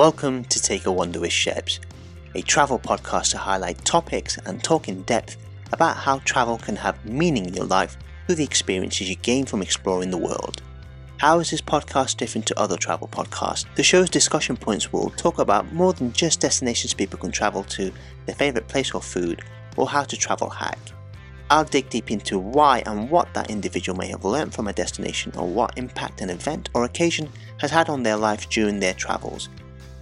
Welcome to Take a Wander with Shebs, a travel podcast to highlight topics and talk in depth about how travel can have meaning in your life through the experiences you gain from exploring the world. How is this podcast different to other travel podcasts? The show's discussion points will talk about more than just destinations people can travel to, their favourite place or food, or how to travel hack. I'll dig deep into why and what that individual may have learned from a destination or what impact an event or occasion has had on their life during their travels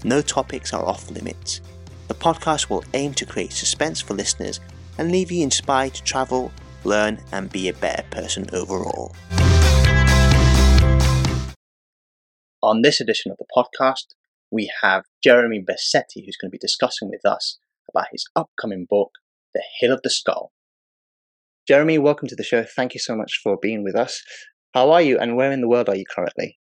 no topics are off limits. The podcast will aim to create suspense for listeners and leave you inspired to travel, learn, and be a better person overall. On this edition of the podcast, we have Jeremy Bassetti, who's going to be discussing with us about his upcoming book, The Hill of the Skull. Jeremy, welcome to the show. Thank you so much for being with us. How are you, and where in the world are you currently?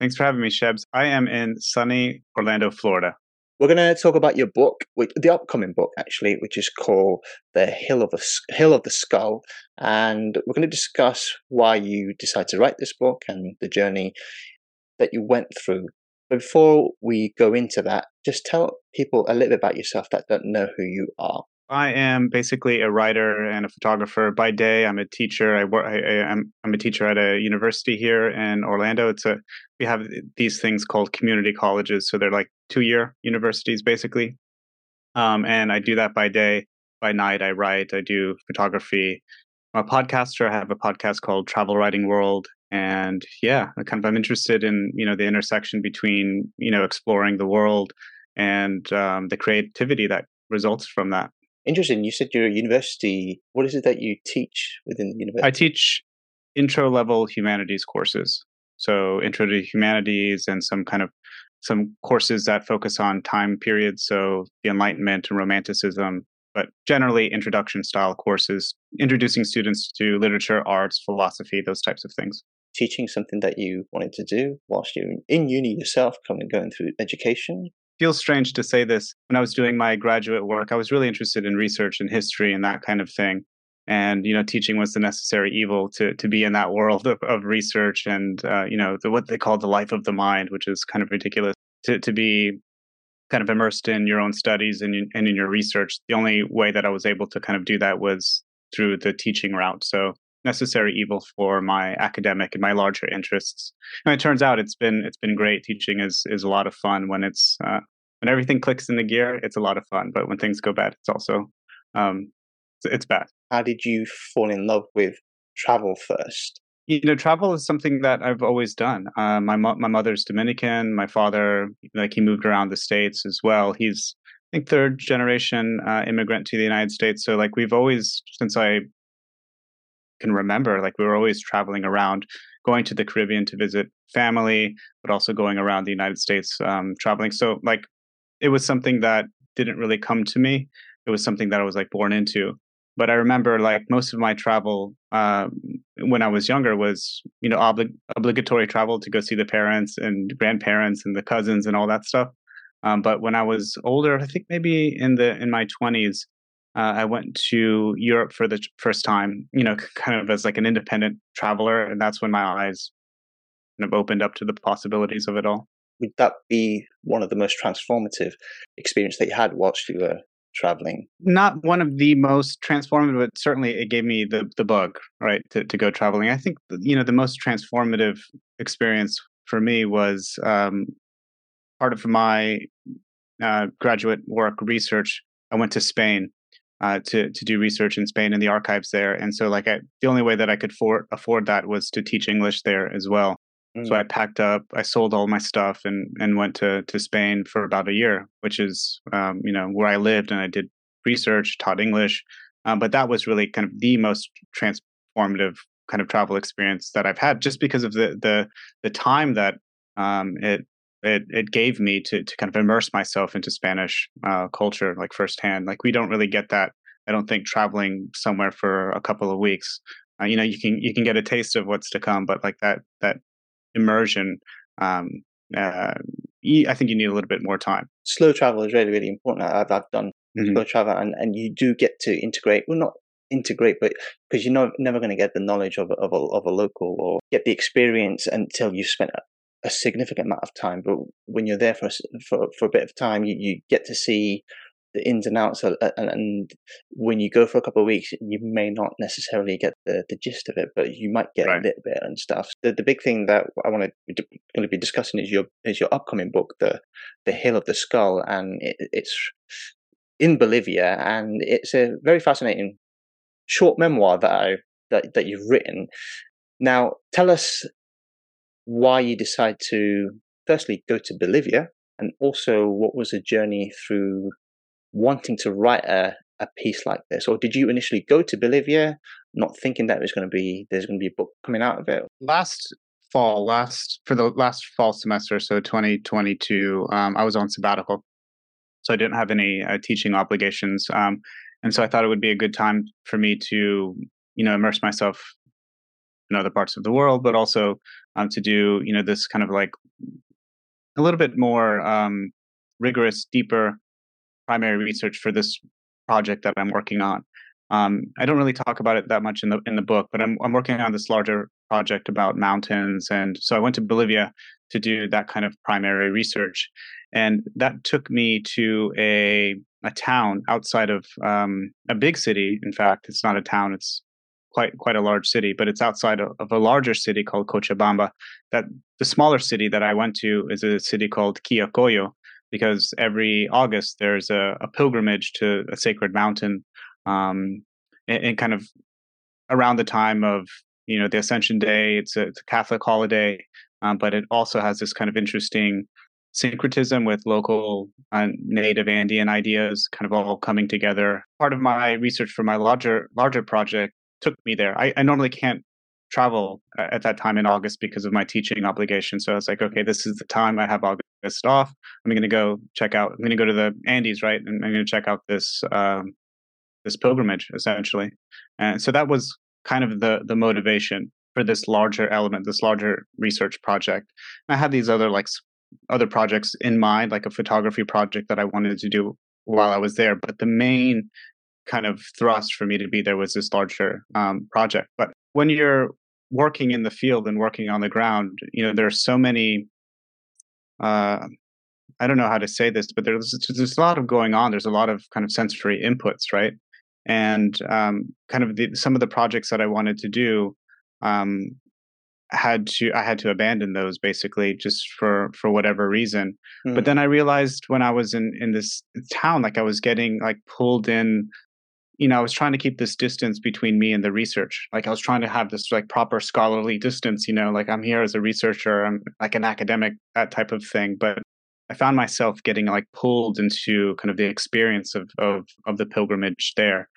Thanks for having me, Shebs. I am in sunny Orlando, Florida. We're going to talk about your book, which, the upcoming book actually, which is called "The Hill of the Hill of the Skull," and we're going to discuss why you decided to write this book and the journey that you went through. But before we go into that, just tell people a little bit about yourself that don't know who you are. I am basically a writer and a photographer. By day, I'm a teacher. I work. I, am I'm a teacher at a university here in Orlando. It's a we have these things called community colleges, so they're like two year universities basically. Um, and I do that by day. By night, I write. I do photography. I'm a podcaster. I have a podcast called Travel Writing World, and yeah, I kind of I'm interested in you know the intersection between you know exploring the world and um, the creativity that results from that. Interesting. You said you're a university. What is it that you teach within the university? I teach intro level humanities courses. So intro to humanities and some kind of some courses that focus on time periods. So the Enlightenment and Romanticism, but generally introduction style courses, introducing students to literature, arts, philosophy, those types of things. Teaching something that you wanted to do whilst you're in uni yourself, coming going through education feels strange to say this. When I was doing my graduate work, I was really interested in research and history and that kind of thing. And you know, teaching was the necessary evil to to be in that world of, of research and uh, you know the, what they call the life of the mind, which is kind of ridiculous. To to be kind of immersed in your own studies and in, and in your research. The only way that I was able to kind of do that was through the teaching route. So necessary evil for my academic and my larger interests. And it turns out it's been it's been great. Teaching is is a lot of fun when it's uh, when everything clicks in the gear. It's a lot of fun, but when things go bad, it's also um, it's, it's bad. How did you fall in love with travel first? You know, travel is something that I've always done. Uh, my mo- my mother's Dominican. My father, like, he moved around the states as well. He's I think third generation uh, immigrant to the United States. So like we've always since I can remember. Like we were always traveling around, going to the Caribbean to visit family, but also going around the United States um, traveling. So like it was something that didn't really come to me. It was something that I was like born into. But I remember like most of my travel uh, when I was younger was you know obli- obligatory travel to go see the parents and grandparents and the cousins and all that stuff. Um, but when I was older, I think maybe in the in my twenties, uh, I went to Europe for the first time, you know, kind of as like an independent traveler, and that's when my eyes kind of opened up to the possibilities of it all. Would that be one of the most transformative experience that you had whilst you were traveling? Not one of the most transformative, but certainly it gave me the the bug, right, to to go traveling. I think you know the most transformative experience for me was um, part of my uh, graduate work research. I went to Spain uh, to to do research in Spain in the archives there, and so like I, the only way that I could for, afford that was to teach English there as well. Mm. So I packed up, I sold all my stuff, and and went to to Spain for about a year, which is um, you know where I lived, and I did research, taught English, um, but that was really kind of the most transformative kind of travel experience that I've had, just because of the the the time that um, it it it gave me to to kind of immerse myself into Spanish uh, culture like firsthand. Like we don't really get that. I don't think traveling somewhere for a couple of weeks. Uh, you know, you can you can get a taste of what's to come, but like that that immersion, um, uh, I think you need a little bit more time. Slow travel is really really important. I've I've done mm-hmm. slow travel, and and you do get to integrate. Well, not integrate, but because you're not, never going to get the knowledge of of a, of a local or get the experience until you've spent a significant amount of time, but when you're there for for, for a bit of time, you, you get to see the ins and outs, and, and when you go for a couple of weeks, you may not necessarily get the, the gist of it, but you might get right. a little bit and stuff. The, the big thing that I want to going to be discussing is your is your upcoming book, the the Hill of the Skull, and it, it's in Bolivia, and it's a very fascinating short memoir that I that that you've written. Now, tell us why you decide to firstly go to Bolivia, and also what was the journey through wanting to write a, a piece like this, or did you initially go to Bolivia not thinking that it was going to be there's going to be a book coming out of it? Last fall, last for the last fall semester, so 2022, um, I was on sabbatical, so I didn't have any uh, teaching obligations, um, and so I thought it would be a good time for me to you know immerse myself in other parts of the world, but also um, to do you know this kind of like a little bit more um, rigorous, deeper primary research for this project that I'm working on. Um, I don't really talk about it that much in the in the book, but I'm I'm working on this larger project about mountains, and so I went to Bolivia to do that kind of primary research, and that took me to a a town outside of um, a big city. In fact, it's not a town; it's quite quite a large city, but it's outside of, of, a larger city called Cochabamba. That the smaller city that I went to is a city called Quillacollo, because every August there's a, a pilgrimage to a sacred mountain, um, and, and, kind of around the time of you know the Ascension Day. It's a, it's a Catholic holiday, um, but it also has this kind of interesting syncretism with local uh, native Andean ideas, kind of all coming together. Part of my research for my larger larger project took me there. I, I normally can't travel at that time in August because of my teaching obligation. So I was like, okay, this is the time I have August off. I'm going to go check out. I'm going to go to the Andes, right? And I'm going to check out this um, this pilgrimage essentially. And so that was kind of the the motivation for this larger element, this larger research project. And I had these other like other projects in mind, like a photography project that I wanted to do while I was there. But the main kind of thrust for me to be there was this larger um, project. But when you're working in the field and working on the ground, you know, there are so many. Uh, I don't know how to say this, but there's there's a lot of going on. There's a lot of kind of sensory inputs, right? And um, kind of the, some of the projects that I wanted to do um, had to I had to abandon those basically just for for whatever reason. Mm. But then I realized when I was in in this town, like I was getting like pulled in you know, I was trying to keep this distance between me and the research. Like I was trying to have this like proper scholarly distance, you know, like I'm here as a researcher, I'm like an academic, that type of thing. But I found myself getting like pulled into kind of the experience of of of the pilgrimage there.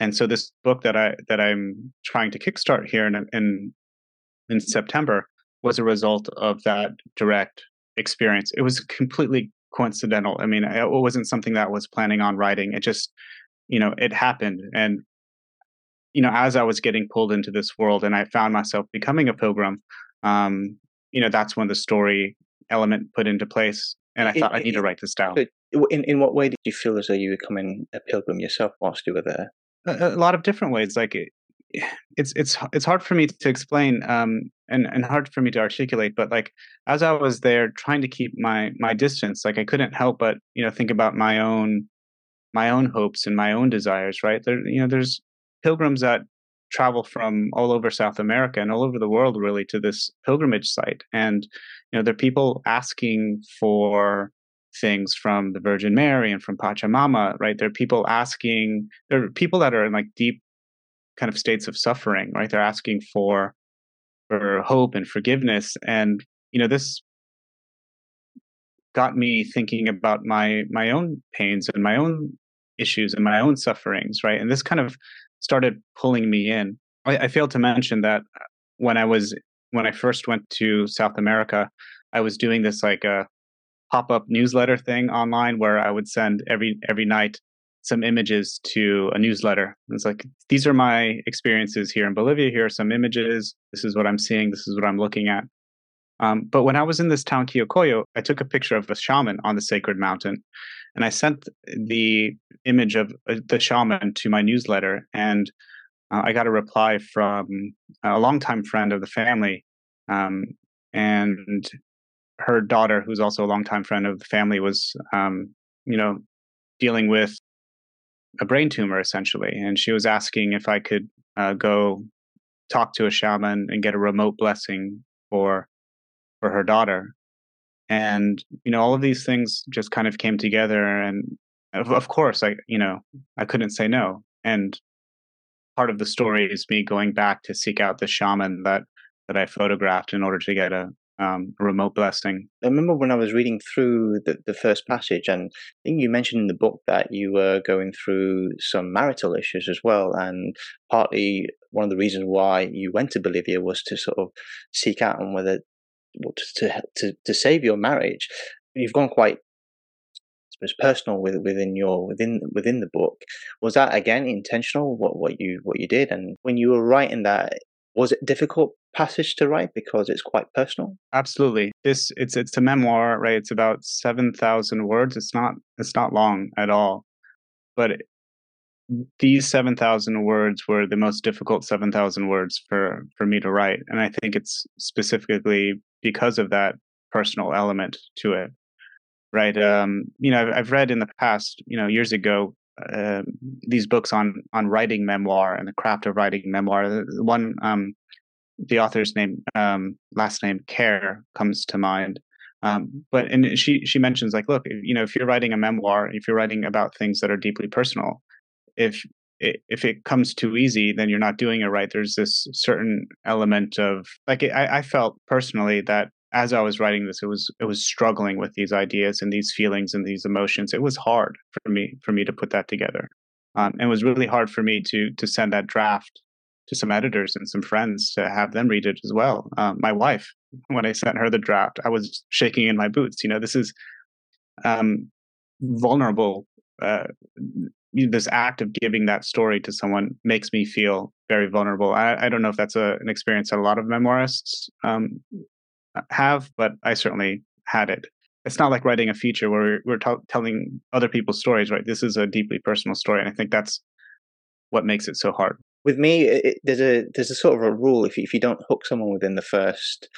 And so this book that I that I'm trying to kickstart here in in in September was a result of that direct experience. It was completely coincidental. I mean, it wasn't something that I was planning on writing. It just you know, it happened. And, you know, as I was getting pulled into this world and I found myself becoming a pilgrim, um, you know, that's when the story element put into place. And I in, thought I need to write this down. In, in what way did you feel as though you were becoming a pilgrim yourself whilst you were there? A, a lot of different ways. Like it, it's it's it's hard for me to explain um, and and hard for me to articulate. But like as I was there, trying to keep my my distance, like I couldn't help but you know think about my own my own hopes and my own desires right? There you know there's pilgrims that travel from all over south america and all over the world really to this pilgrimage site. And you know there are people asking for things from the virgin mary and from pachamama right? There are people asking there are people that are in like deep kind of states of suffering right? They're asking for for hope and forgiveness. And you know this got me thinking about my my own pains and my own issues and my own sufferings, right? And this kind of started pulling me in. I, I failed to mention that uh, when I was when I first went to South America, I was doing this like uh, a pop up newsletter thing online where I would send every every night some images to a newsletter. It's like these are my experiences here in Bolivia. Here are some images. This is what I'm seeing. This is what I'm looking at. Um, but when I was in this town, Quillacollo, I took a picture of a shaman on the sacred mountain, and I sent the image of uh, the shaman to my newsletter, and uh, I got a reply from a longtime friend of the family, um, and her daughter, who's also a longtime friend of the family, was, um, you know, dealing with a brain tumor essentially, and she was asking if I could uh, go talk to a shaman and get a remote blessing for for her daughter. And you know, all of these things just kind of came together, and of, of course, I you know I couldn't say no. And part of the story is me going back to seek out the shaman that that I photographed in order to get a um, remote blessing. I remember when I was reading through the, the first passage, and I think you mentioned in the book that you were going through some marital issues as well. And partly one of the reasons why you went to Bolivia was to sort of seek out on whether to to to save your marriage. You've gone quite suppose personal with, within your within within the book was that again intentional what what you what you did and when you were writing that was it difficult passage to write because it's quite personal? Absolutely. This it's it's a memoir, right? It's about seven thousand words. It's not it's not long at all, but these seven thousand words were the most difficult seven thousand words for for me to write, and I think it's specifically because of that personal element to it, right? Um, you know, I've, I've read in the past, you know, years ago, uh, these books on on writing memoir and the craft of writing memoir. One, um, the author's name, um, last name Karr comes to mind. Um, but and she she mentions like, look, you know, if you're writing a memoir, if you're writing about things that are deeply personal, if if it comes too easy, then you're not doing it right. There's this certain element of like I, I felt personally that as I was writing this, it was it was struggling with these ideas and these feelings and these emotions. It was hard for me for me to put that together, um, and it was really hard for me to to send that draft to some editors and some friends to have them read it as well. Um, my wife, when I sent her the draft, I was shaking in my boots. You know, this is um, vulnerable. Uh, this act of giving that story to someone makes me feel very vulnerable. I, I don't know if that's a, an experience that a lot of memoirists um, have, but I certainly had it. It's not like writing a feature where we're, t- telling other people's stories, right? This is a deeply personal story, and I think that's what makes it so hard. With me, it, there's a there's a sort of a rule. If you, if you don't hook someone within the first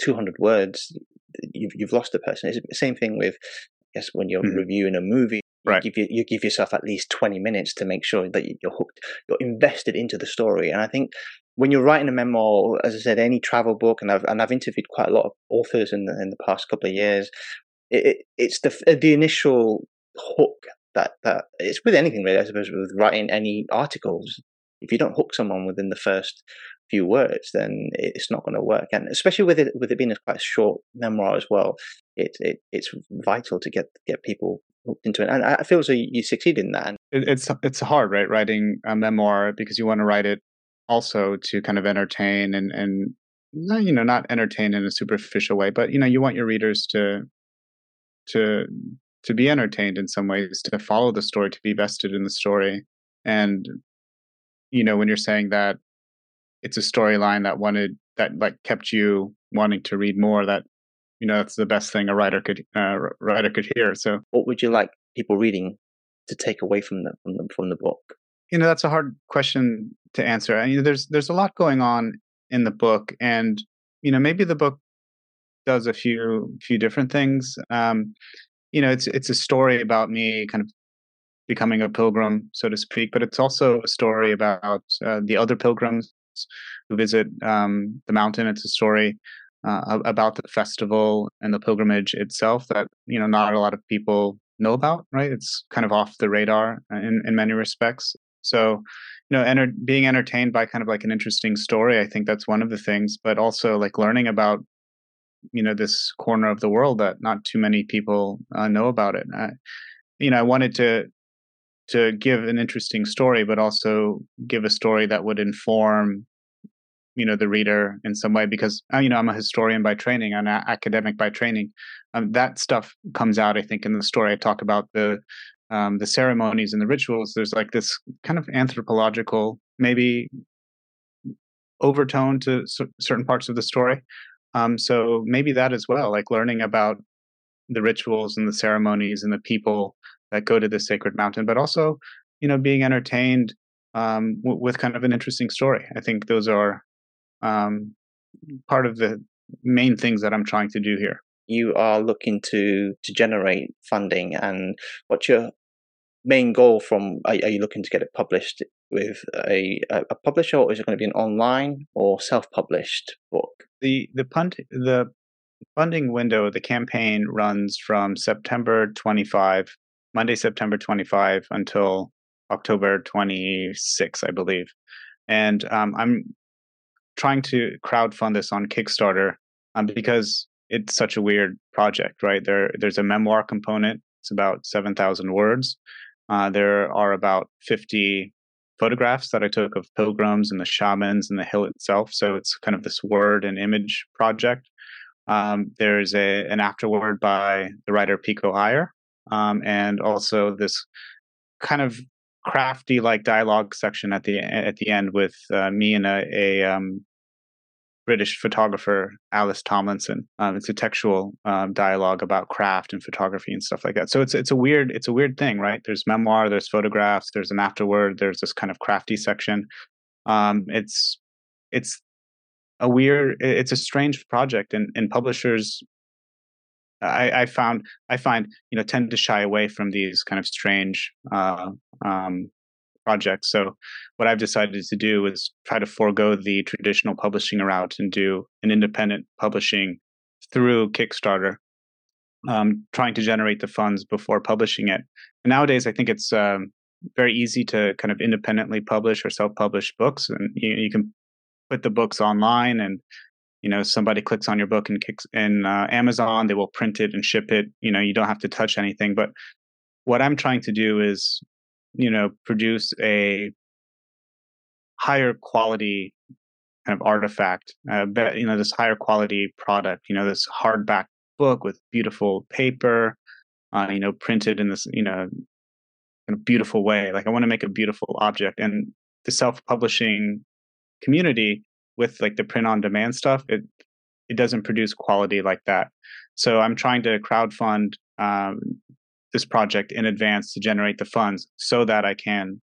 200 words, you've you've lost the person. It's the same thing with, I guess, when you're mm-hmm. reviewing a movie. Right. You give, you, you give yourself at least 20 minutes to make sure that you're hooked, you're invested into the story. And I think when you're writing a memoir, as I said, any travel book, and I've and I've interviewed quite a lot of authors in the in the past couple of years. It, it, it's the uh, the initial hook that that it's with anything really. I suppose with writing any articles, if you don't hook someone within the first few words, then it's not going to work. And especially with it with it being a quite short memoir as well, it, it it's vital to get get people into it. And I feel so you, you succeed in that. It's it's hard, right? Writing a memoir because you want to write it also to kind of entertain and and you know not entertain in a superficial way but you know you want your readers to to to be entertained in some ways to follow the story to be vested in the story and you know when you're saying that it's a storyline that wanted that like kept you wanting to read more that you know that's the best thing a writer could uh, writer could hear so what would you like people reading to take away from the from the from the book you know that's a hard question to answer. I mean, there's there's a lot going on in the book, and you know maybe the book does a few few different things. Um, you know, it's it's a story about me kind of becoming a pilgrim, so to speak, but it's also a story about uh, the other pilgrims who visit um, the mountain. It's a story uh, about the festival and the pilgrimage itself that you know not a lot of people know about. Right? It's kind of off the radar in in many respects. So, you know, enter- being entertained by kind of like an interesting story, I think that's one of the things. But also like learning about, you know, this corner of the world that not too many people uh, know about it. I, you know, I wanted to to give an interesting story, but also give a story that would inform you know the reader in some way because uh, you know i'm a historian by training i'm an academic by training um, that stuff comes out i think in the story i talk about the um, the ceremonies and the rituals, there's like this kind of anthropological, maybe overtone to c- certain parts of the story. Um, so maybe that as well, like learning about the rituals and the ceremonies and the people that go to this sacred mountain, but also, you know, being entertained um, w- with kind of an interesting story. I think those are um, part of the main things that I'm trying to do here. you are looking to to generate funding, and what's your main goal from? Are, are you looking to get it published with a, a publisher, or is it going to be an online or self published book? The the punt the funding window, the campaign runs from September 25, Monday, September 25, until October 26, I believe. And um, I'm trying to crowdfund this on Kickstarter um, because it's such a weird project, right? There, there's a memoir component. It's about 7,000 words. Uh, there are about 50 photographs that I took of pilgrims and the shamans and the hill itself. So it's kind of this word and image project. Um, there's a an afterword by the writer Pico Iyer, um, and also this kind of crafty like dialogue section at the at the end with uh, me and a, a um, British photographer Alys Tomlinson. Um, it's a textual um, dialogue about craft and photography and stuff like that. So it's it's a weird it's a weird thing, right? There's memoir, there's photographs, there's an afterword, there's this kind of crafty section. Um, it's it's a weird it's a strange project and, and publishers I, I found I find you know tend to shy away from these kind of strange uh, um, projects. So what I've decided to do is try to forego the traditional publishing route and do an independent publishing through Kickstarter, um, trying to generate the funds before publishing it. And nowadays, I think it's um, very easy to kind of independently publish or self-publish books, and you, you can put the books online and you know somebody clicks on your book and kicks in uh, amazon they will print it and ship it you know you don't have to touch anything. But what i'm trying to do is you know produce a higher quality kind of artifact uh, you know this higher quality product you know this hardback book with beautiful paper uh, you know printed in this you know in a beautiful way. Like i want to make a beautiful object. And the self-publishing community with like the print on demand stuff, it it doesn't produce quality like that. So I'm trying to crowdfund um, this project in advance to generate the funds so that I can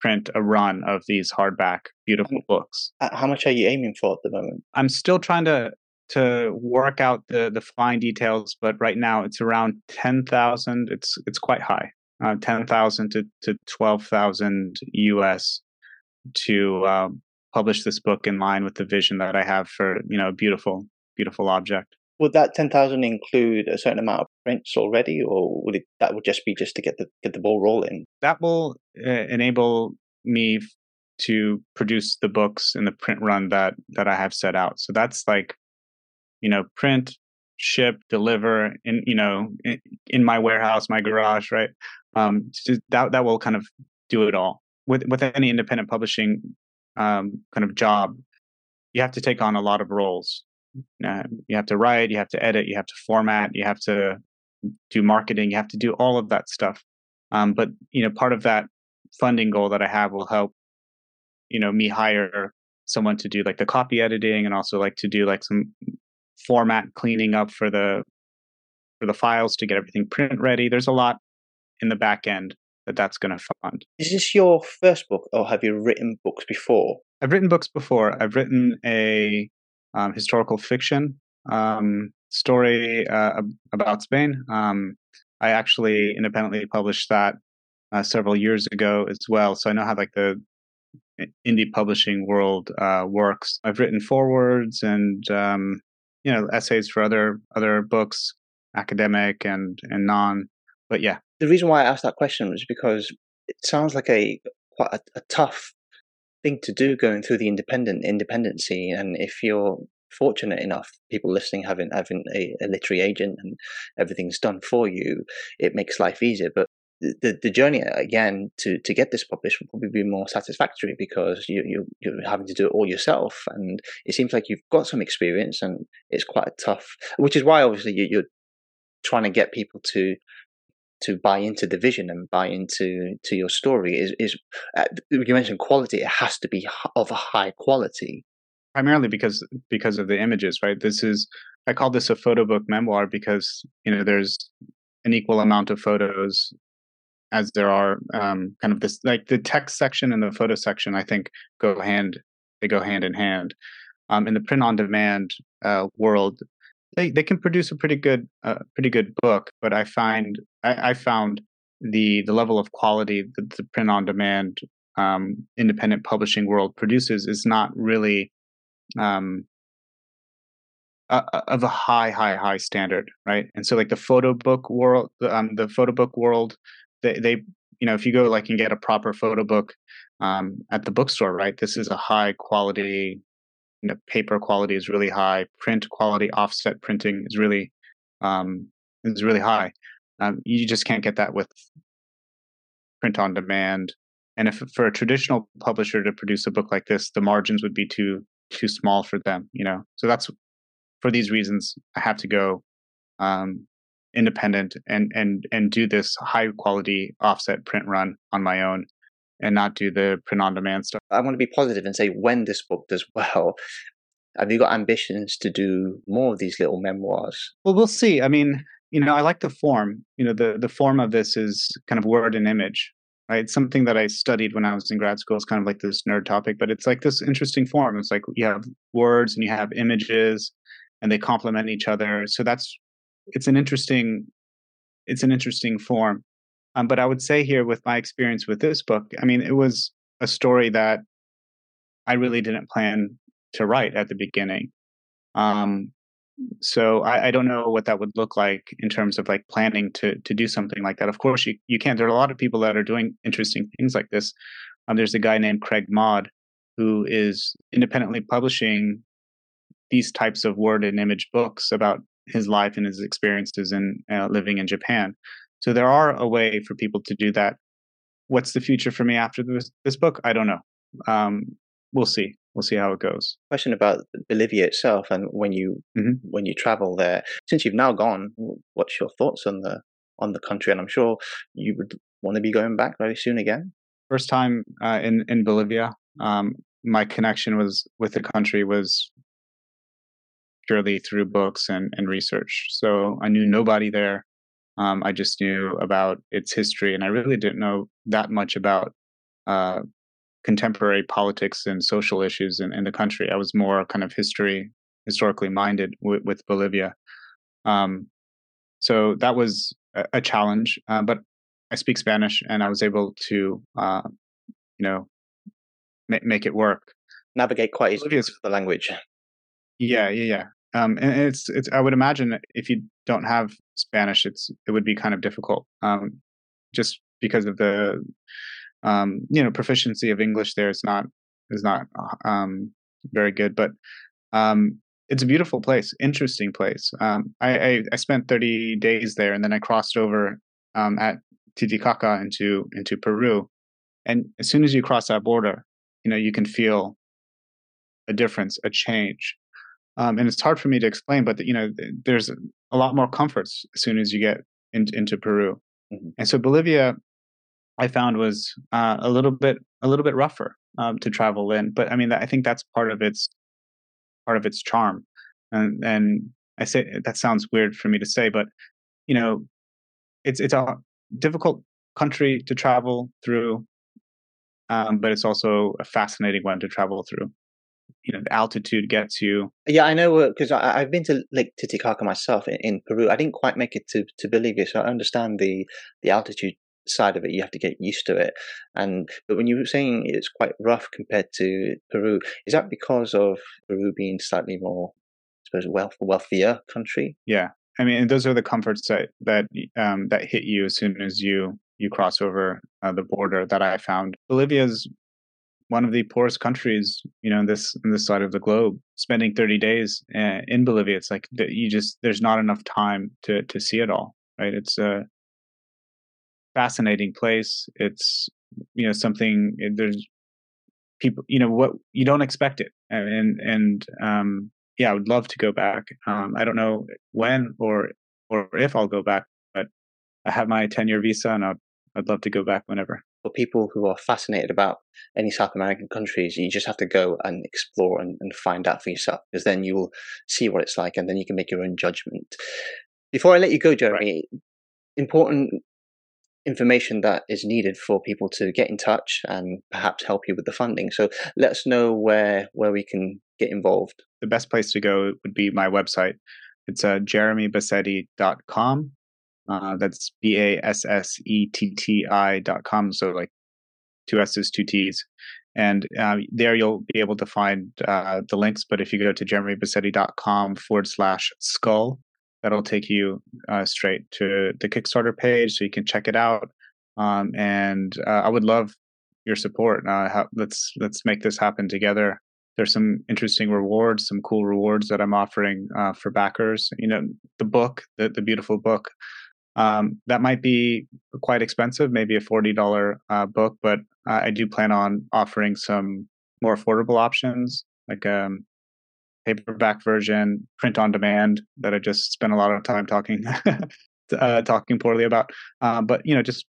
print a run of these hardback beautiful books. How much are you aiming for at the moment? I'm still trying to to work out the the fine details, but right now it's around ten thousand. It's it's quite high, uh, ten thousand to to twelve thousand US to um, publish this book in line with the vision that I have for you know a beautiful beautiful object. Would that ten thousand include a certain amount of prints already, or would it that would just be just to get the get the ball rolling? That will uh, enable me to produce the books in the print run that that I have set out. So that's like, you know, print, ship, deliver in you know in, in my warehouse, my garage, right? Um, so that that will kind of do it all. With with any independent publishing, um, kind of job, you have to take on a lot of roles. Uh, you have to write, you have to edit, you have to format, you have to do marketing, you have to do all of that stuff. Um, but you know, part of that funding goal that I have will help, you know, me hire someone to do like the copy editing and also like to do like some format cleaning up for the for the files to get everything print ready. There's a lot in the back end that that's going to fund. Is this your first book, or have you written books before? I've written books before. I've written a um, historical fiction um, story uh, about Spain. Um, I actually independently published that uh, several years ago as well, so I know how like the indie publishing world uh, works. I've written forewords and um, you know essays for other other books, academic and and non. But yeah, the reason why I asked that question was because it sounds like a quite a, a tough thing to do going through the independent independency. And if you're fortunate enough, people listening having having a, a literary agent and everything's done for you, it makes life easier. But the, the journey again to, to get this published will probably be more satisfactory because you, you you're having to do it all yourself and it seems like you've got some experience and it's quite a tough which is why obviously you, you're trying to get people to to buy into the vision and buy into to your story is is uh, you mentioned quality it has to be of a high quality. Primarily because because of the images right? This is i call this a photo book memoir because you know there's an equal amount of photos as there are um, kind of this like the text section and the photo section i think go hand they go hand in hand. Um, in the print on demand uh, world they they can produce a pretty good uh, pretty good book, but I find I, I found the the level of quality that the print on demand um, independent publishing world produces is not really um, of a high, high, high standard, right? And so, like the photo book world, um, the photo book world, they, they, you know, if you go like and get a proper photo book um, at the bookstore, right? This is a high quality, you know, paper quality is really high, print quality, offset printing is really, um, is really high. Um, you just can't get that with print on demand and if for a traditional publisher to produce a book like this, the margins would be too too small for them, you know. So that's for these reasons I have to go um, independent and and and do this high quality offset print run on my own and not do the print on demand stuff. I want to be positive and say when this book does well, have you got ambitions to do more of these little memoirs? Well, we'll see. I mean, you know, I like the form. You know, the the form of this is kind of word and image right? It's something that I studied when I was in grad school. It's kind of like this nerd topic, but it's like this interesting form. It's like you have words and you have images, and they complement each other. So that's it's an interesting it's an interesting form. Um, but I would say here, with my experience with this book, I mean, it was a story that I really didn't plan to write at the beginning. Um, so I, I, don't know what that would look like in terms of like planning to to do something like that. Of course, you you can. There are a lot of people that are doing interesting things like this. Um, there's a guy named Craig Mod who is independently publishing these types of word and image books about his life and his experiences in uh, living in Japan. So there are a way for people to do that. What's the future for me after this, this book? I don't know. Um, we'll see we'll see how it goes. Question about Bolivia itself, and when you mm-hmm. when you travel there, since you've now gone, what's your thoughts on the on the country? And I'm sure you would want to be going back very soon again. First time uh, in in Bolivia, um, my connection was with the country was purely through books and, and research. So I knew nobody there. Um, I just knew about its history, and I really didn't know that much about uh, contemporary politics and social issues in, in the country. I was more kind of history, historically minded with, with Bolivia. Um, so that was a, a challenge, uh, but I speak Spanish and I was able to, uh, you know, ma- make it work. Navigate quite easily with the language. Yeah, yeah, yeah. Um, and it's, it's. I would imagine if you don't have Spanish, it's it would be kind of difficult, um, just because of the um, you know proficiency of English there is not is not um, very good, but um, it's a beautiful place, interesting place. Um, I, I, I spent 30 days there, and then I crossed over um, at Titicaca into into Peru, and as soon as you cross that border, you know you can feel a difference, a change. Um, and it's hard for me to explain, but you know, there's a lot more comforts as soon as you get in, into Peru. Mm-hmm. And so Bolivia I found was uh, a little bit a little bit rougher um, to travel in. But I mean, I think that's part of its part of its charm. And, and I say that sounds weird for me to say, but you know, it's it's a difficult country to travel through, um, but it's also a fascinating one to travel through. You know, the altitude gets you. Yeah, I know because uh, I've been to Lake Titicaca myself in, in, Peru. I didn't quite make it to to Bolivia, so I understand the the altitude side of it you have to get used to it. And but when you were saying it's quite rough compared to peru is that because of peru being slightly more i suppose wealth wealthier country? Yeah. I mean those are the comforts that that um, that hit you as soon as you you cross over uh, the border that i found. Bolivia is one of the poorest countries you know this in this side of the globe. Spending 30 days uh, in bolivia it's like you just there's not enough time to to see it all right? It's a uh, fascinating place. It's you know something eh, there's people you know what you don't expect it and and um yeah i would love to go back um i don't know when or or if i'll go back but i have my 10 year visa and I'd, I'd love to go back whenever for people who are fascinated about any south american countries you just have to go and explore and, and find out for yourself because then you will see what it's like and then you can make your own judgment before i let you go jeremy right. important information that is needed for people to get in touch and perhaps help you with the funding. So let us know where where we can get involved. The best place to go would be my website, It's uh, jeremybassetti.com. Uh, that's B A S S E T T I dot com. So like two S's, two T's. And uh, there you'll be able to find uh, the links. But if you go to jeremybassetti.com forward slash skull, that'll take you uh, straight to the Kickstarter page so you can check it out. Um, and uh, I would love your support. Uh, let's let's make this happen together. There's some interesting rewards, some cool rewards that I'm offering uh, for backers. You know, the book, the, the beautiful book, um, that might be quite expensive, maybe a forty dollar uh, book, but I do plan on offering some more affordable options, like um, paperback version, print on demand that I just spent a lot of time talking uh, talking poorly about. Uh, but you know, just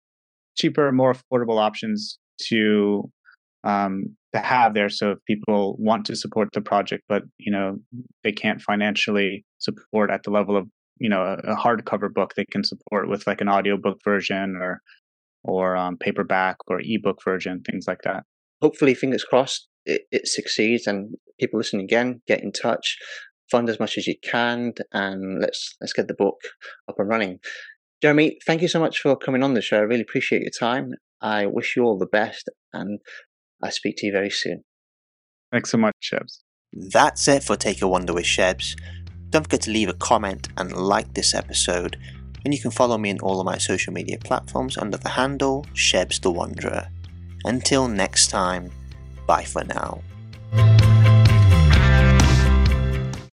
cheaper, more affordable options to um, to have there. So if people want to support the project, but you know they can't financially support at the level of you know a, a hardcover book, they can support with like an audiobook version or or um, paperback or ebook version, things like that. Hopefully, fingers crossed, it, it succeeds and people listening again get in touch fund as much as you can and let's let's get the book up and running. Jeremy thank you so much for coming on the show. I really appreciate your time. I wish you all the best and i speak to you very soon. Thanks so much shebs. That's it for take a wander with shebs. Don't forget to leave a comment and like this episode and you can follow me on all of my social media platforms under the handle shebs the wanderer. Until next time Bye for now.